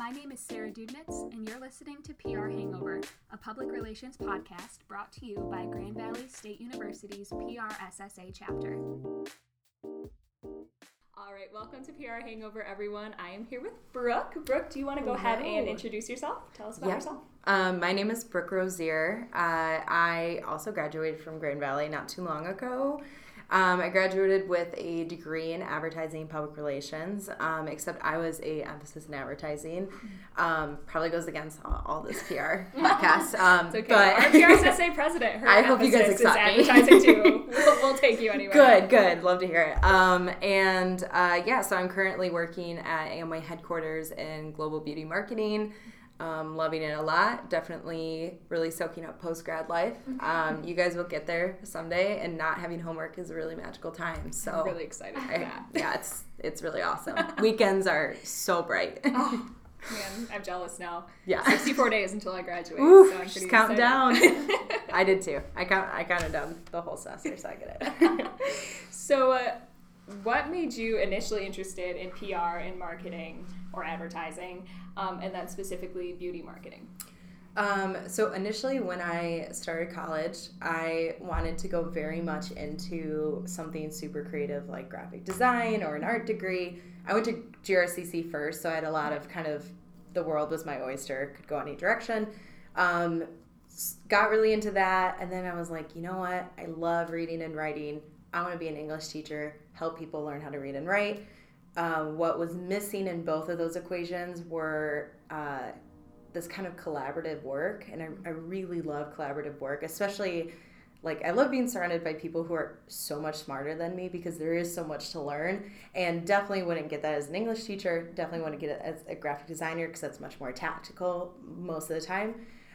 My name is Sarah Dudnitz, and you're listening to PR Hangover, a public relations podcast brought to you by Grand Valley State University's PRSSA chapter. All right, welcome to PR Hangover, everyone. I am here with Brooke. Brooke, do you want to go ahead and introduce yourself? Tell us about Yeah. yourself. Um, my name is Brooke Rozier. Uh, I also graduated from Grand Valley not too long ago. Um, I graduated with a degree in advertising and public relations, um, except I was a emphasis in advertising. Um, probably goes against all, all this PR podcast. Um, It's okay. But Our PRSSA president, her I hope you guys is accept me. advertising too. We'll, we'll take you anyway. Good, good. Love to hear it. Um, and uh, yeah, so I'm currently working at Amway headquarters in global beauty marketing. Um, loving it a lot. Definitely really soaking up post grad life. Um, you guys will get there someday, and not having homework is a really magical time. So I'm really excited for I- that. yeah, it's it's really awesome. Weekends are so bright. Oh, man, I'm jealous now. yeah. 64 days until I graduate. Oof, so I'm just counting down. I did too. I count I counted down the whole semester, so I get it. so, uh, what made you initially interested in PR and marketing or advertising, um, and then specifically beauty marketing? Um, so initially, when I started college, I wanted to go very much into something super creative like graphic design or an art degree. I went to GRCC first, so I had a lot of kind of the world was my oyster, could go any direction. Um, got really into that, and then I was like, you know what? I love reading and writing. I want to be an English teacher, help people learn how to read and write. Um, what was missing in both of those equations were uh, this kind of collaborative work and I, I really love collaborative work especially like i love being surrounded by people who are so much smarter than me because there is so much to learn and definitely wouldn't get that as an english teacher definitely want to get it as a graphic designer because that's much more tactical most of the time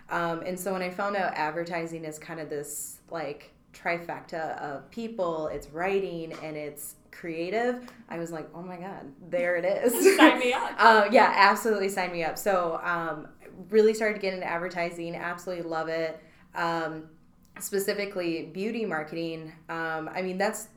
um, and so when i found out advertising is kind of this like trifecta of people it's writing and it's creative i was like oh my god there it is Sign me up. uh, yeah, absolutely sign me up. So, um, really started to get into advertising. Absolutely love it. Um, specifically, beauty marketing. Um, I mean, that's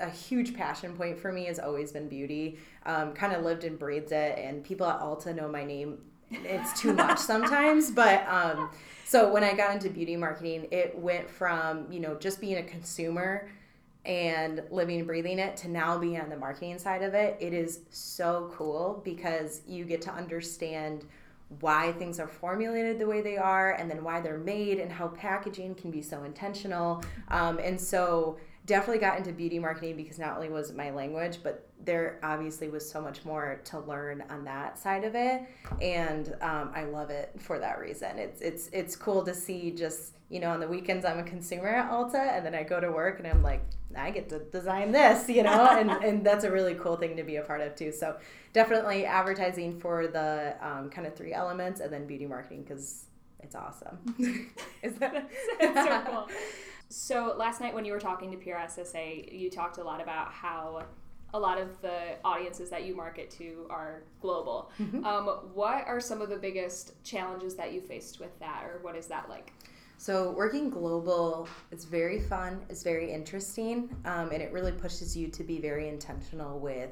a huge passion point for me. Has always been beauty. Um, kind of lived and breathed it. And people at Ulta know my name. It's too much sometimes, but. Um, so when I got into beauty marketing, it went from you know just being a consumer and living and breathing it to now being on the marketing side of it, it is so cool because you get to understand why things are formulated the way they are and then why they're made and how packaging can be so intentional. Um, and so definitely got into beauty marketing because not only was it my language, but there obviously was so much more to learn on that side of it. And um, I love it for that reason. It's, it's, it's cool to see just, you know, on the weekends I'm a consumer at Ulta and then I go to work and I'm like, I get to design this, you know, and, and that's a really cool thing to be a part of too. So definitely advertising for the um, kind of three elements and then beauty marketing because it's awesome. Is that That's so cool. So last night when you were talking to PRSSA, you talked a lot about how a lot of the audiences that you market to are global. Mm-hmm. Um, what are some of the biggest challenges that you faced with that, or what is that like? So working global is very fun. It's very interesting, um, and it really pushes you to be very intentional with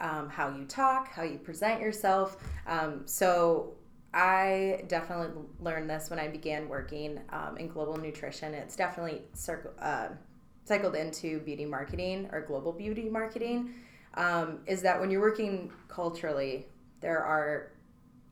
um, how you talk, how you present yourself. Um, so I definitely learned this when I began working um, in global nutrition. It's definitely uh, cycled into beauty marketing or global beauty marketing. Um, is that when you're working culturally, there are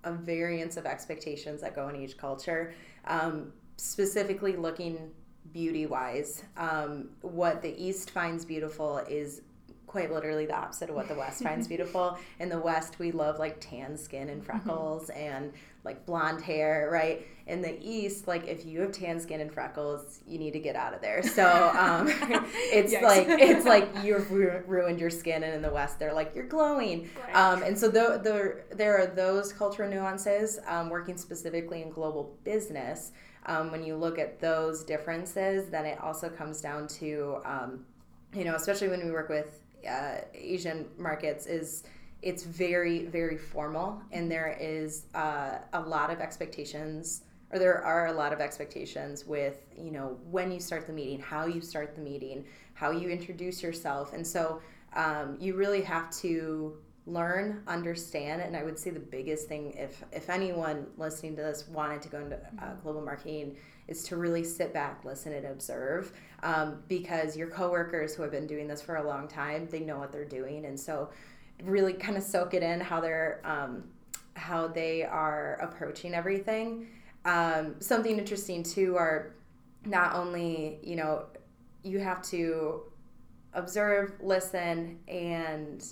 a variance of expectations that go in each culture. Um, specifically looking beauty wise, um, what the East finds beautiful is quite literally the opposite of what the West finds beautiful. In the West, we love like tan skin and freckles and like blonde hair, right? In the East, like if you have tan skin and freckles, you need to get out of there. So um, it's Yikes. like it's like you've ru- ruined your skin, and in the West, they're like you're glowing. Right. Um, and so the, the, there are those cultural nuances. Um, working specifically in global business, um, when you look at those differences, then it also comes down to, um, you know, especially when we work with uh, Asian markets, is it's very very formal, and there is uh, a lot of expectations. Or there are a lot of expectations with, you know, when you start the meeting, how you start the meeting, how you introduce yourself. And so um, you really have to learn, understand, and I would say the biggest thing, if if anyone listening to this wanted to go into uh, global marketing, is to really sit back, listen, and observe, um, because your coworkers who have been doing this for a long time, they know what they're doing, and so really kind of soak it in how they're um, how they are approaching everything. Um, something interesting too are not only you know you have to observe, listen, and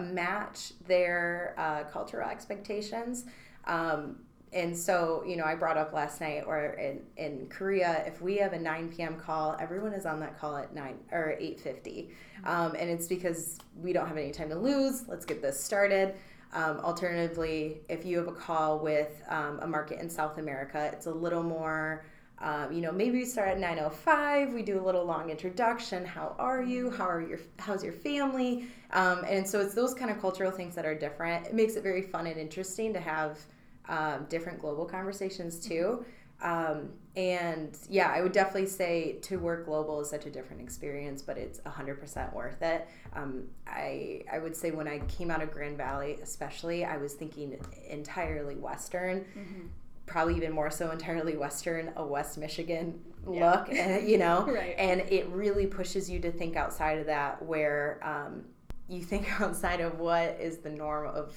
match their uh, cultural expectations. Um, and so, you know, I brought up last night, or in, in Korea, if we have a 9 p.m. call, everyone is on that call at 9 or 8:50, um, and it's because we don't have any time to lose. Let's get this started. Um, alternatively, if you have a call with um, a market in South America, it's a little more um, you know, maybe we start at 9:05. We do a little long introduction. How are you? How are your How's your family? Um, and so it's those kind of cultural things that are different. It makes it very fun and interesting to have um, different global conversations too. Um, and yeah, I would definitely say to work global is such a different experience, but it's 100% worth it. Um, I, I would say when I came out of Grand Valley, especially, I was thinking entirely Western. Mm-hmm probably even more so entirely Western, a West Michigan look, yeah. you know? right. And it really pushes you to think outside of that, where um, you think outside of what is the norm of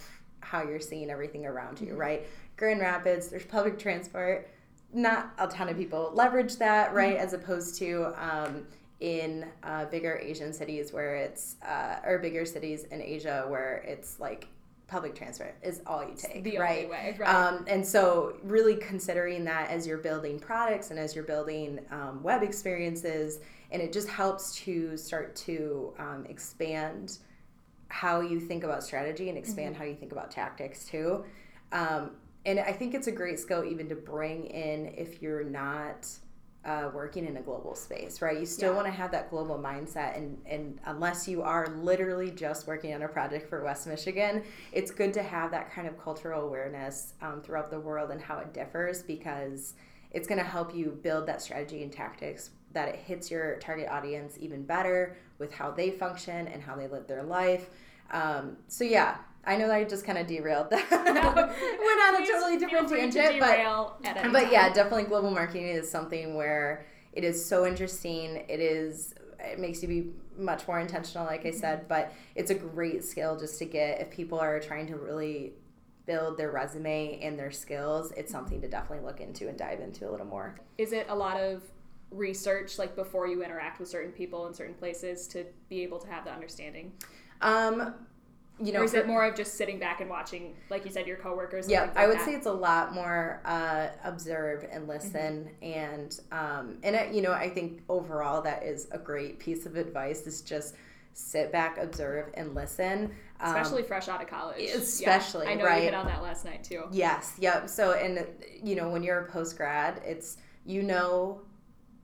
how you're seeing everything around you, mm-hmm. right? Grand Rapids, there's public transport. Not a ton of people leverage that, right? Mm-hmm. As opposed to um, in uh, bigger Asian cities where it's, uh, or bigger cities in Asia where it's like public transport is all you take, the right? Only way, right? Um, and so, really considering that as you're building products and as you're building um, web experiences, and it just helps to start to um, expand how you think about strategy and expand mm-hmm. how you think about tactics too. Um, and I think it's a great skill even to bring in if you're not uh, working in a global space, right? You still yeah. want to have that global mindset, and and unless you are literally just working on a project for West Michigan, it's good to have that kind of cultural awareness um, throughout the world and how it differs because it's going to help you build that strategy and tactics that it hits your target audience even better with how they function and how they live their life. Um, so yeah, I know that I just kind of derailed that. No, Went on a totally different tangent, but but yeah, definitely global marketing is something where it is so interesting. It is it makes you be much more intentional, like I said, but it's a great skill just to get if people are trying to really build their resume and their skills. It's something to definitely look into and dive into a little more. Is it a lot of research like before you interact with certain people in certain places to be able to have the understanding? Um, you know, or is it more of just sitting back and watching, like you said, your coworkers? Yeah, like I would that? say it's a lot more uh, observe and listen, mm-hmm. and um, and it, you know, I think overall that is a great piece of advice. Is just sit back, observe, and listen. Um, especially fresh out of college. Especially, yeah, I know right? you hit on that last night too. Yes, yep. So, and you know, when you're a post grad, it's you know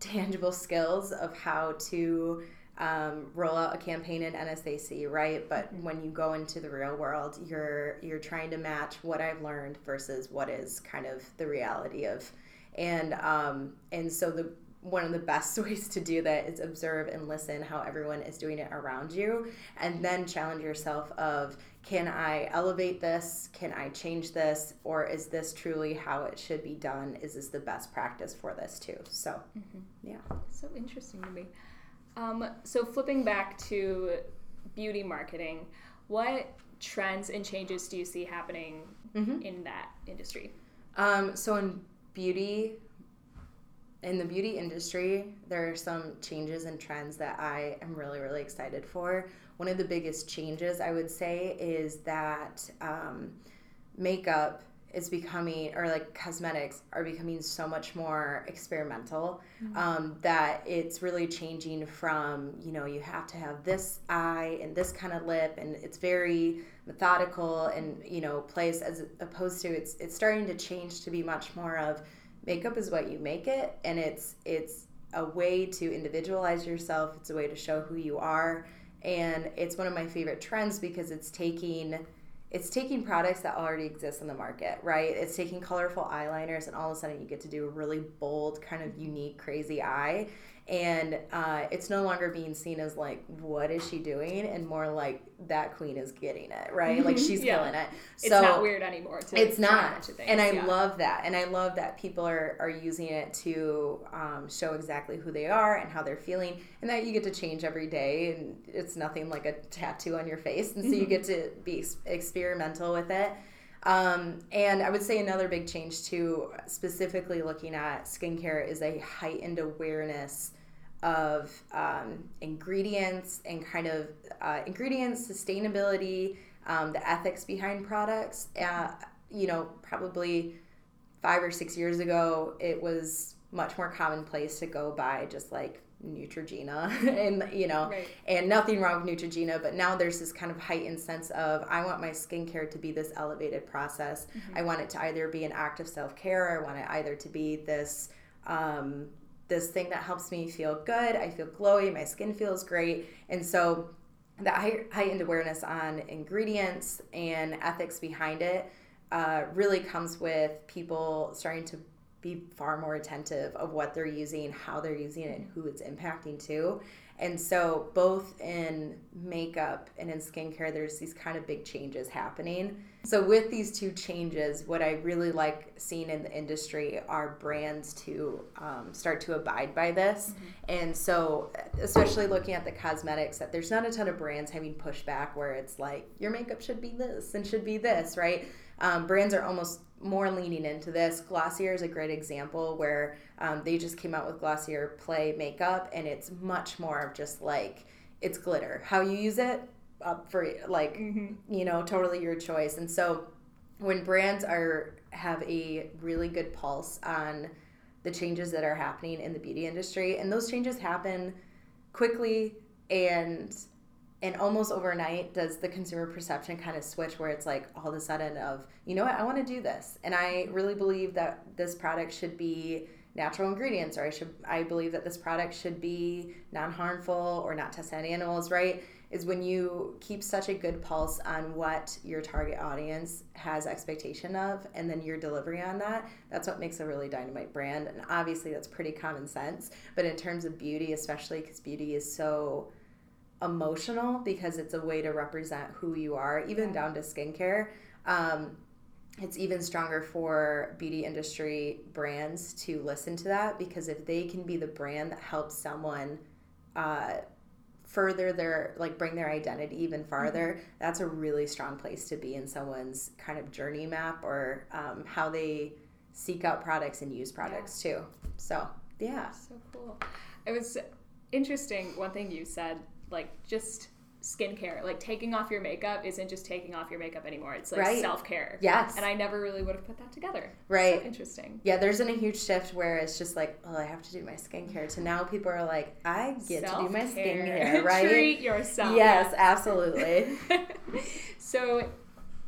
tangible skills of how to um, roll out a campaign in NSAC, right? But mm-hmm. when you go into the real world, you're you're trying to match what I've learned versus what is kind of the reality of, and um, and so the one of the best ways to do that is observe and listen how everyone is doing it around you, and then challenge yourself of can I elevate this? Can I change this? Or is this truly how it should be done? Is this the best practice for this too? So, mm-hmm. yeah. So interesting to me. Um, so flipping back to beauty marketing, what trends and changes do you see happening mm-hmm. in that industry? Um, so in beauty, in the beauty industry, there are some changes and trends that I am really, really excited for. One of the biggest changes I would say is that um, makeup is becoming or like cosmetics are becoming so much more experimental mm-hmm. um, that it's really changing from you know you have to have this eye and this kind of lip and it's very methodical and you know place as opposed to it's it's starting to change to be much more of makeup is what you make it and it's it's a way to individualize yourself it's a way to show who you are and it's one of my favorite trends because it's taking it's taking products that already exist in the market, right? It's taking colorful eyeliners and all of a sudden you get to do a really bold, kind of unique, crazy eye. And uh, it's no longer being seen as like what is she doing? And more like that queen is getting it right? Like she's yeah. killing it. So it's not weird anymore it's not. and i yeah. love that. And i love that people are, are using it to um, show exactly who they are and how they're feeling and that you get to change every day and it's nothing like a tattoo on your face and so you get to be experimental with it um, and I would say another big change too, specifically looking at skincare, is a heightened awareness of um, ingredients and kind of uh, ingredients, sustainability, um, the ethics behind products. Uh, you know, probably five or six years ago, it was much more commonplace to go buy just like Neutrogena and you know right. and nothing wrong with Neutrogena but now there's this kind of heightened sense of I want my skincare to be this elevated process mm-hmm. I want it to either be an act of self-care I want it either to be this um, this thing that helps me feel good I feel glowy my skin feels great and so that heightened awareness on ingredients and ethics behind it uh, really comes with people starting to be far more attentive of what they're using, how they're using it, and who it's impacting to. And so, both in makeup and in skincare, there's these kind of big changes happening. So, with these two changes, what I really like seeing in the industry are brands to um, start to abide by this. Mm-hmm. And so, especially looking at the cosmetics, that there's not a ton of brands having pushback where it's like, your makeup should be this and should be this, right? Um, brands are almost more leaning into this. Glossier is a great example where um, they just came out with Glossier Play makeup, and it's much more of just like it's glitter. How you use it up for like mm-hmm. you know totally your choice. And so when brands are have a really good pulse on the changes that are happening in the beauty industry, and those changes happen quickly and and almost overnight does the consumer perception kind of switch where it's like all of a sudden of you know what? I want to do this. And i really believe that this product should be natural ingredients or i should i believe that this product should be non-harmful or not tested on animals right? Is when you keep such a good pulse on what your target audience has expectation of and then you're delivering on that that's what makes a really dynamite brand. And obviously that's pretty common sense. But in terms of beauty especially because beauty is so emotional because it's a way to represent who you are, even down to skincare. Um, it's even stronger for beauty industry brands to listen to that because if they can be the brand that helps someone uh, further their like bring their identity even farther mm-hmm. that's a really strong place to be in someone's kind of journey map or um, how they seek out products and use products yeah. too so yeah so cool it was interesting one thing you said like just skincare. Like taking off your makeup isn't just taking off your makeup anymore. It's like right. self care. Yes. And I never really would have put that together. Right. So interesting. Yeah, there's been a huge shift where it's just like, oh, I have to do my skincare. To now people are like, I get Self-care. to do my skincare. Right. Treat yourself. Yes, absolutely. so,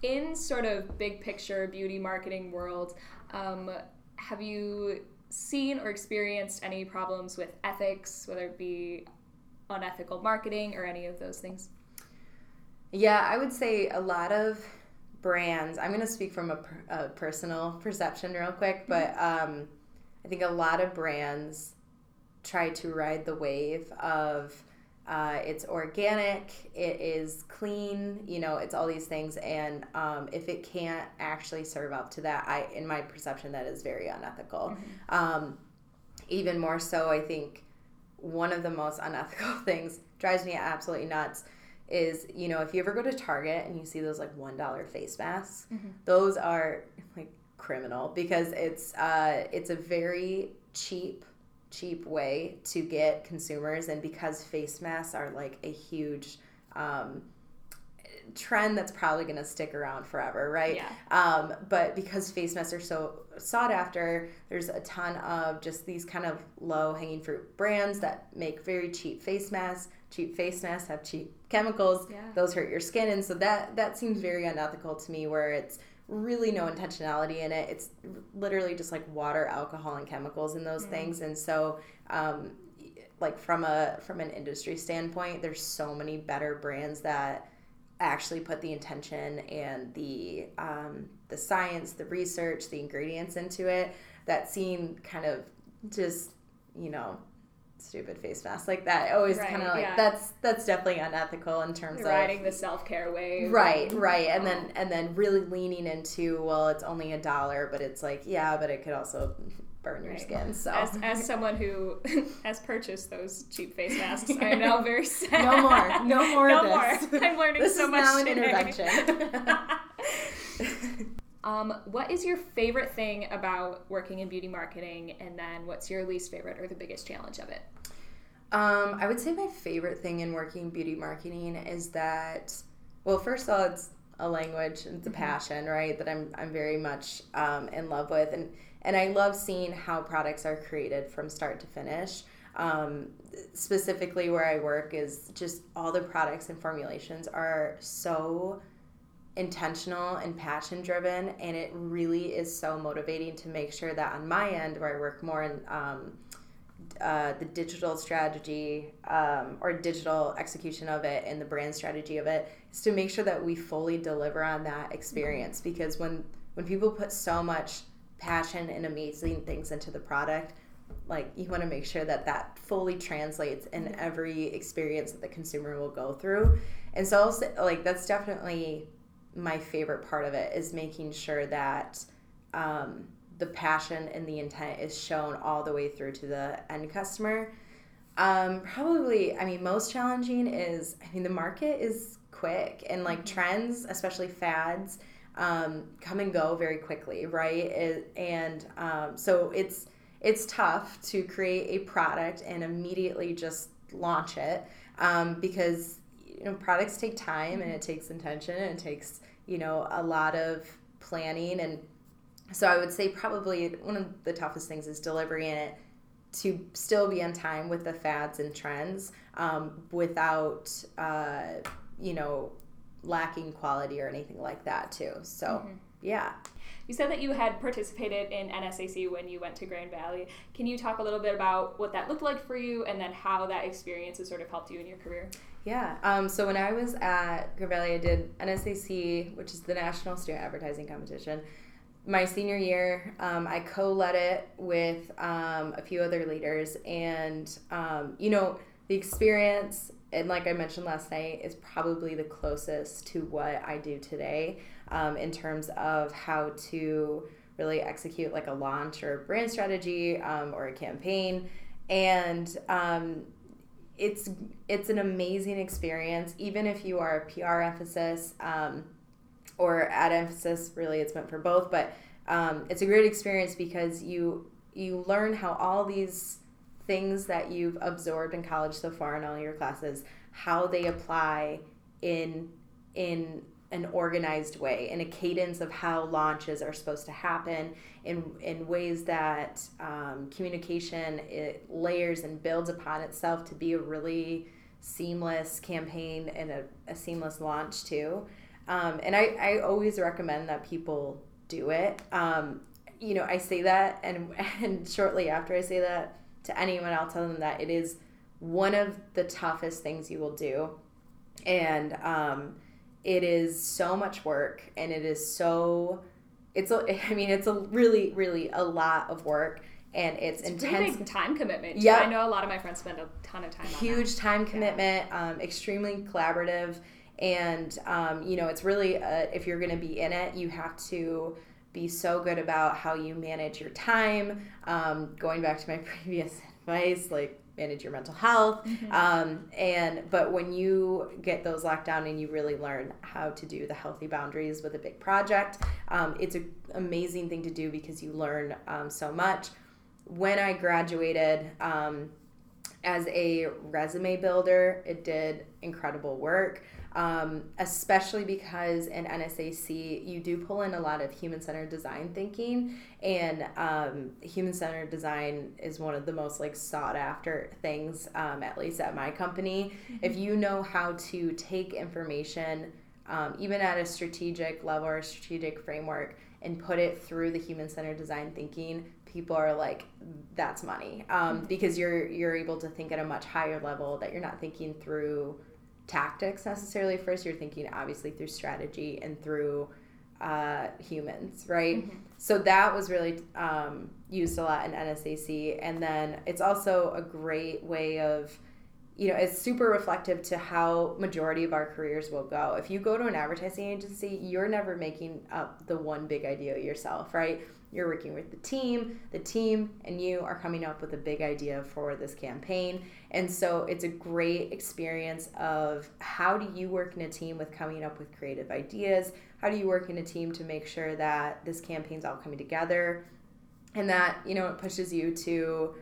in sort of big picture beauty marketing world, um, have you seen or experienced any problems with ethics, whether it be unethical marketing or any of those things? Yeah, I would say a lot of brands. I'm going to speak from a, a, personal perception real quick, mm-hmm. but um, I think a lot of brands try to ride the wave of uh, it's organic, it is clean, you know, it's all these things, and um, if it can't actually serve up to that, I, in my perception, that is very unethical. Mm-hmm. Um, even more so, I think one of the most unethical things drives me absolutely nuts is you know if you ever go to target and you see those like one dollar face masks mm-hmm. those are like criminal because it's uh it's a very cheap cheap way to get consumers and because face masks are like a huge um trend that's probably going to stick around forever, right? Yeah. Um, but because face masks are so sought after, there's a ton of just these kind of low hanging fruit brands that make very cheap face masks. Cheap face masks have cheap chemicals. Yeah. Those hurt your skin, and so that that seems very unethical to me. Where it's really no intentionality in it. It's literally just like water, alcohol, and chemicals in those mm. things, and so. Um, like from a from an industry standpoint there's so many better brands that actually put the intention and the um, the science, the research, the ingredients into it that seem kind of just you know stupid face mask like that. Always Right, kind of like yeah. that's that's definitely unethical in terms You're of riding the self care wave. right, right, and then and then really leaning into well, it's only a dollar, but it's like yeah, but it could also burn your Right. skin. So As, as someone who has purchased those cheap face masks, I am now very sad. no more, no more no of this. more. I'm learning this so is much now an today. intervention. um, what is your favorite thing about working in beauty marketing, and then what's your least favorite or the biggest challenge of it? Um, I would say my favorite thing in working beauty marketing is that, well, first of all, it's a language, it's a passion, right? That I'm I'm very much um, in love with, and and I love seeing how products are created from start to finish. Um, specifically, where I work is just all the products and formulations are so intentional and passion driven and it really is so motivating to make sure that on my end where i work more in um, uh, the digital strategy um, or digital execution of it and the brand strategy of it is to make sure that we fully deliver on that experience because when when people put so much passion and amazing things into the product like you want to make sure that that fully translates in every experience that the consumer will go through. And so also like that's definitely my favorite part of it is making sure that um, the passion and the intent is shown all the way through to the end customer. Um, probably, I mean, most challenging is, I mean, the market is quick and like trends, especially fads, um, come and go very quickly, right? It, and um, so it's it's tough to create a product and immediately just launch it um, because you know products take time and it takes intention and it takes you know a lot of planning and so I would say probably one of the toughest things is delivering it to still be on time with the fads and trends um, without, uh, you know, lacking quality or anything like that too. So, Mm-hmm. yeah. You said that you had participated in NSAC when you went to Grand Valley. Can you talk a little bit about what that looked like for you and then how that experience has sort of helped you in your career? Yeah. Um, so when I was at Grand Valley, I did NSAC, which is the National Student Advertising Competition. My senior year, um, I co-led it with um, a few other leaders, and um, you know the experience, and like I mentioned last night, is probably the closest to what I do today um, in terms of how to really execute like a launch or a brand strategy um, or a campaign, and um, it's it's an amazing experience even if you are a pr emphasis um, or ad emphasis really it's meant for both but um, it's a great experience because you you learn how all these things that you've absorbed in college so far in all your classes how they apply in in an organized way in a cadence of how launches are supposed to happen in in ways that um, communication it layers and builds upon itself to be a really seamless campaign and a, a seamless launch too. Um, and I, I always recommend that people do it. Um, you know i say that and and shortly after i say that to anyone i'll tell them that it is one of the toughest things you will do. And um, it is so much work and it is so it's a, i mean it's a really really a lot of work and it's, It's intense. time commitment. Yeah. I know a lot of my friends spend a ton of time huge time commitment um, extremely collaborative. And um, you know it's really uh, if you're going to be in it you have to be so good about how you manage your time. Um, going back to my previous advice like manage your mental health. Um, and but when you get those locked down and you really learn how to do the healthy boundaries with a big project um, it's an amazing thing to do because you learn um, so much. When i graduated um, as a resume builder, it did incredible work, um, especially because in NSAC, you do pull in a lot of human centered design thinking, and um, human centered design is one of the most like sought after things, um, at least at my company. If you know how to take information, um, even at a strategic level or a strategic framework, and put it through the human centered design thinking, people are like, "That's money," um, because you're you're able to think at a much higher level that you're not thinking through tactics necessarily. First, you're thinking obviously through strategy and through uh, humans, right? Mm-hmm. So that was really um, used a lot in NSAC. And then it's also a great way of, you know, it's super reflective to how majority of our careers will go. If you go to an advertising agency, you're never making up the one big idea yourself, right? You're working with the team, the team and you are coming up with a big idea for this campaign. And so it's a great experience of how do you work in a team with coming up with creative ideas? How do you work in a team to make sure that this campaign's all coming together? And that, you know, it pushes you to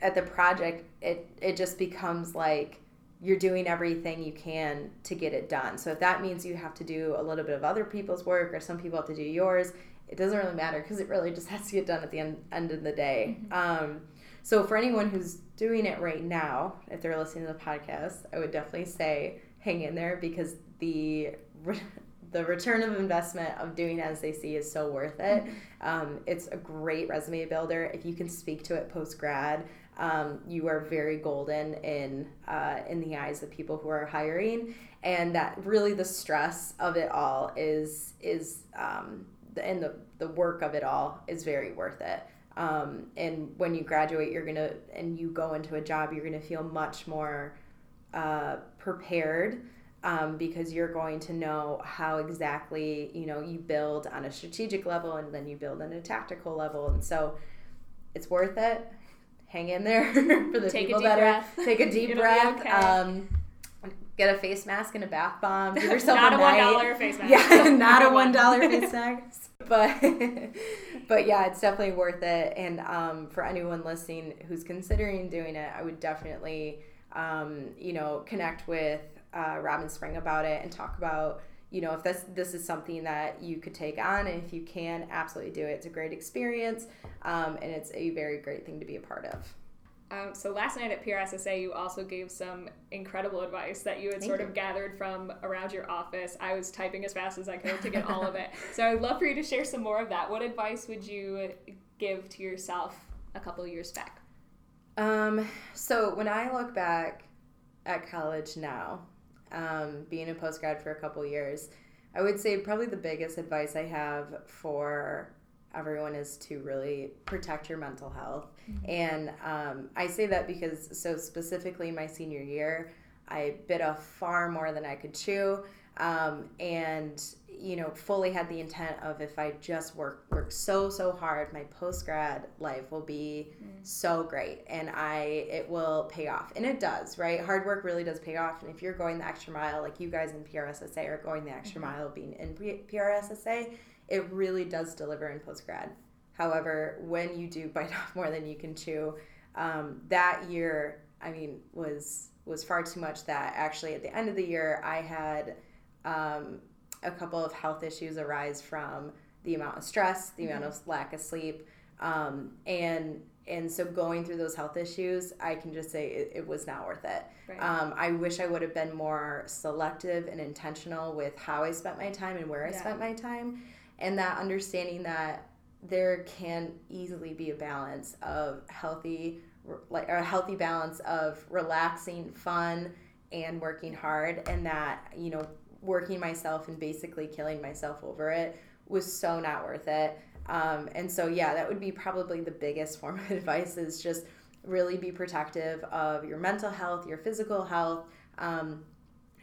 at the project it it just becomes like you're doing everything you can to get it done. So if that means you have to do a little bit of other people's work or some people have to do yours, it doesn't really matter because it really just has to get done at the end, end of the day. Mm-hmm. Um, so for anyone who's doing it right now, if they're listening to the podcast, I would definitely say hang in there because the the return of investment of doing NSAC is so worth it. Mm-hmm. Um, it's a great resume builder. If you can speak to it post grad, um, you are very golden in uh, in the eyes of people who are hiring, and that really the stress of it all is is um, and the, the work of it all is very worth it. Um, and when you graduate, you're gonna and you go into a job, you're gonna feel much more uh, prepared um, because you're going to know how exactly you know you build on a strategic level and then you build on a tactical level, and so it's worth it. Hang in there for the take people that breath. are take a deep breath. Okay. Um, get a face mask and a bath bomb. Give yourself not a, a one dollar face mask. Yeah, not a one dollar face mask. But but yeah, it's definitely worth it. And um, for anyone listening who's considering doing it, I would definitely um, you know connect with uh, Robin Spring about it and talk about you know if this this is something that you could take on and if you can absolutely do it it's a great experience um, and it's a very great thing to be a part of um, so last night at PRSSA, you also gave some incredible advice that you had Thank sort you. of gathered from around your office. I was typing as fast as I could to get all of it. So I'd love for you to share some more of that. What advice would you give to yourself a couple years back? Um, so when I look back at college now, um, being a postgrad for a couple years, I would say probably the biggest advice I have for everyone is to really protect your mental health. Mm-hmm. And um, I say that because, so specifically my senior year, I bit off far more than I could chew. Um, and you know, fully had the intent of if I just work work so so hard, my post grad life will be mm. so great, and I it will pay off, and it does, right? Hard work really does pay off, and if you're going the extra mile, like you guys in PRSSA are going the extra mm-hmm. mile, being in PRSSA, it really does deliver in post grad. However, when you do bite off more than you can chew, um, that year, I mean, was was far too much. That actually, at the end of the year, I had um, a couple of health issues arise from the amount of stress, the mm-hmm. amount of lack of sleep, um, and and so going through those health issues, I can just say it, it was not worth it. Right. Um, I wish I would have been more selective and intentional with how I spent my time and where I yeah. spent my time and that understanding that there can easily be a balance of healthy like a healthy balance of relaxing fun and working hard and that you know working myself and basically killing myself over it was so not worth it. Um, and so yeah that would be probably the biggest form of advice is just really be protective of your mental health your physical health um,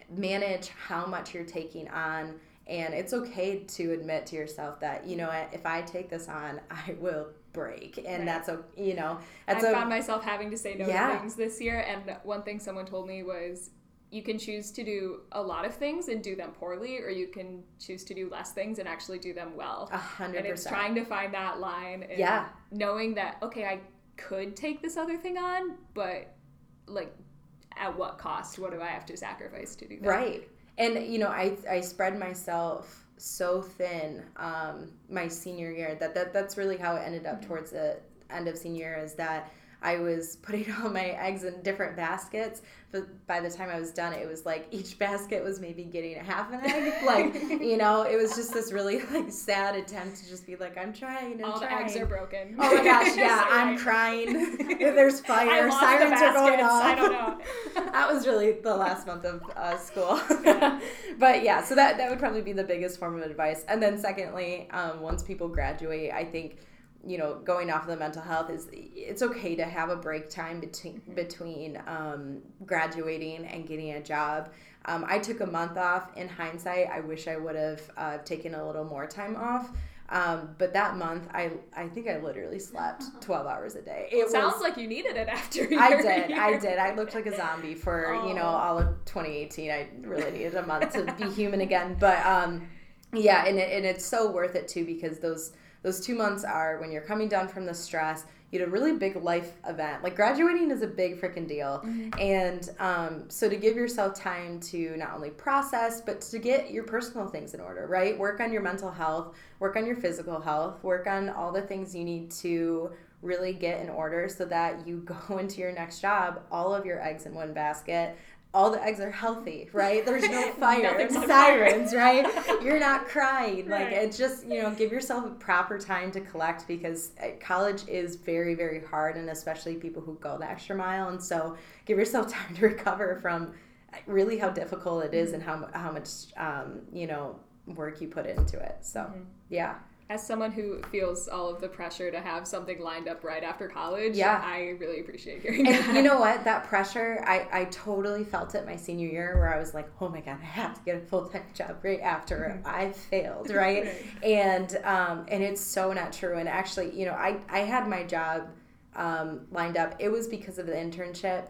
manage how much you're taking on and it's okay to admit to yourself that you know if i take this on i will break. And right. that's a you know that's i a, found myself having to say no yeah. to things this year. And one thing someone told me was you can choose to do a lot of things and do them poorly or you can choose to do less things and actually do them well. A hundred and it's trying to find that line and yeah. knowing that okay i could take this other thing on but like at what cost? What do i have to sacrifice to do that? Right and you know i i spread myself so thin um, my senior year that, that that's really how it ended up mm-hmm. towards the end of senior year is that I was putting all my eggs in different baskets. But by the time I was done, it was like each basket was maybe getting a half an egg. like, you know, it was just this really like sad attempt to just be like, I'm trying and All trying. the eggs are broken. Oh my gosh, yeah, I'm crying. There's fire, sirens the are going off. I don't know. that was really the last month of uh, school. but yeah, so that, that would probably be the biggest form of advice. And then, secondly, um, once people graduate, I think you know going off of the mental health is it's okay to have a break time between between um, graduating and getting a job um, i took a month off in hindsight i wish i would have uh, taken a little more time off um, but that month i i think i literally slept 12 hours a day it Sounds was like you needed it after I did. I did. I looked like a zombie for you know Oh. all of 2018. I really needed a month to be human again. But um, yeah, and it, and it's so worth it too because those those two months are when you're coming down from the stress. You had a really big life event. Like graduating is a big freaking deal, and um, so to give yourself time to not only process but to get your personal things in order, right? Work on your mental health, work on your physical health, work on all the things you need to really get in order so that you go into your next job all of your eggs in one basket all the eggs are healthy right? There's no fire. on sirens right? You're not crying. Like it's just you know give yourself a proper time to collect because uh, college is very very hard and especially people who go the extra mile. And so give yourself time to recover from really how difficult it is and how, how much um, you know work you put into it. So Mm-hmm. yeah As someone who feels all of the pressure to have something lined up right after college, Yeah. I really appreciate hearing that. And you know what? That pressure, I, I totally felt it my senior year where I was like, oh my God, I have to get a full time job right after I failed, right? Right. And um, and it's so not true. And actually, you know, I, I had my job um, lined up. It was because of the internship.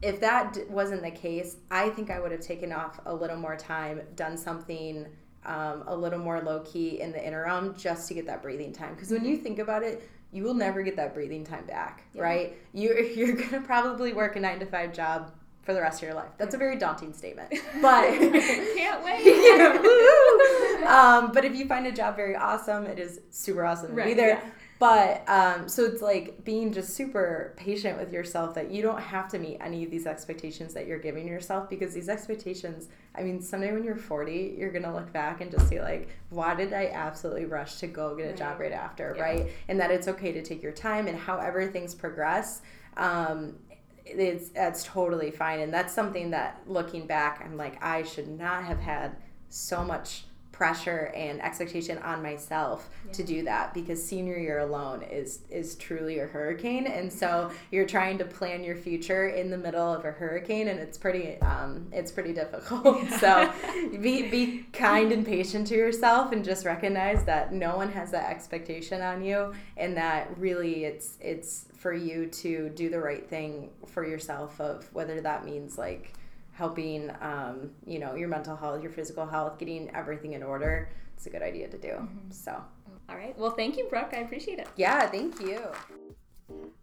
If that d- wasn't the case, I think I would have taken off a little more time, done something um, a little more low key in the interim just to get that breathing time. Because when you think about it, you will never get that breathing time back, Yeah. right? You you're gonna probably work a nine to five job for the rest of your life. That's a very daunting statement, but Can't wait. Um, but if you find a job very awesome, it is super awesome to be there. yeah. But um, so it's like being just super patient with yourself that you don't have to meet any of these expectations that you're giving yourself because these expectations, I mean, someday when you're 40, you're going to look back and just see, like, why did I absolutely rush to go get a job Right. right after, Yeah. right? And that it's okay to take your time and however things progress. Um, it's that's totally fine and that's something that looking back i'm like i should not have had so much pressure and expectation on myself to do that because senior year alone is is truly a hurricane. And so you're trying to plan your future in the middle of a hurricane and it's pretty um, it's pretty difficult. So be be kind and patient to yourself and just recognize that no one has that expectation on you and that really it's it's for you to do the right thing for yourself of whether that means like helping um, you know your mental health your physical health getting everything in order it's a good idea to do so All right. Well, thank you, Brooke. I appreciate it. yeah thank you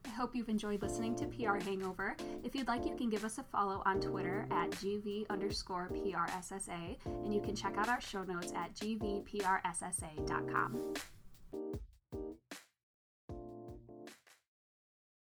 I hope you've enjoyed listening to PR Hangover. If you'd like, you can give us a follow on Twitter at GV underscore PRSSA, and you can check out our show notes at gvprssa.com.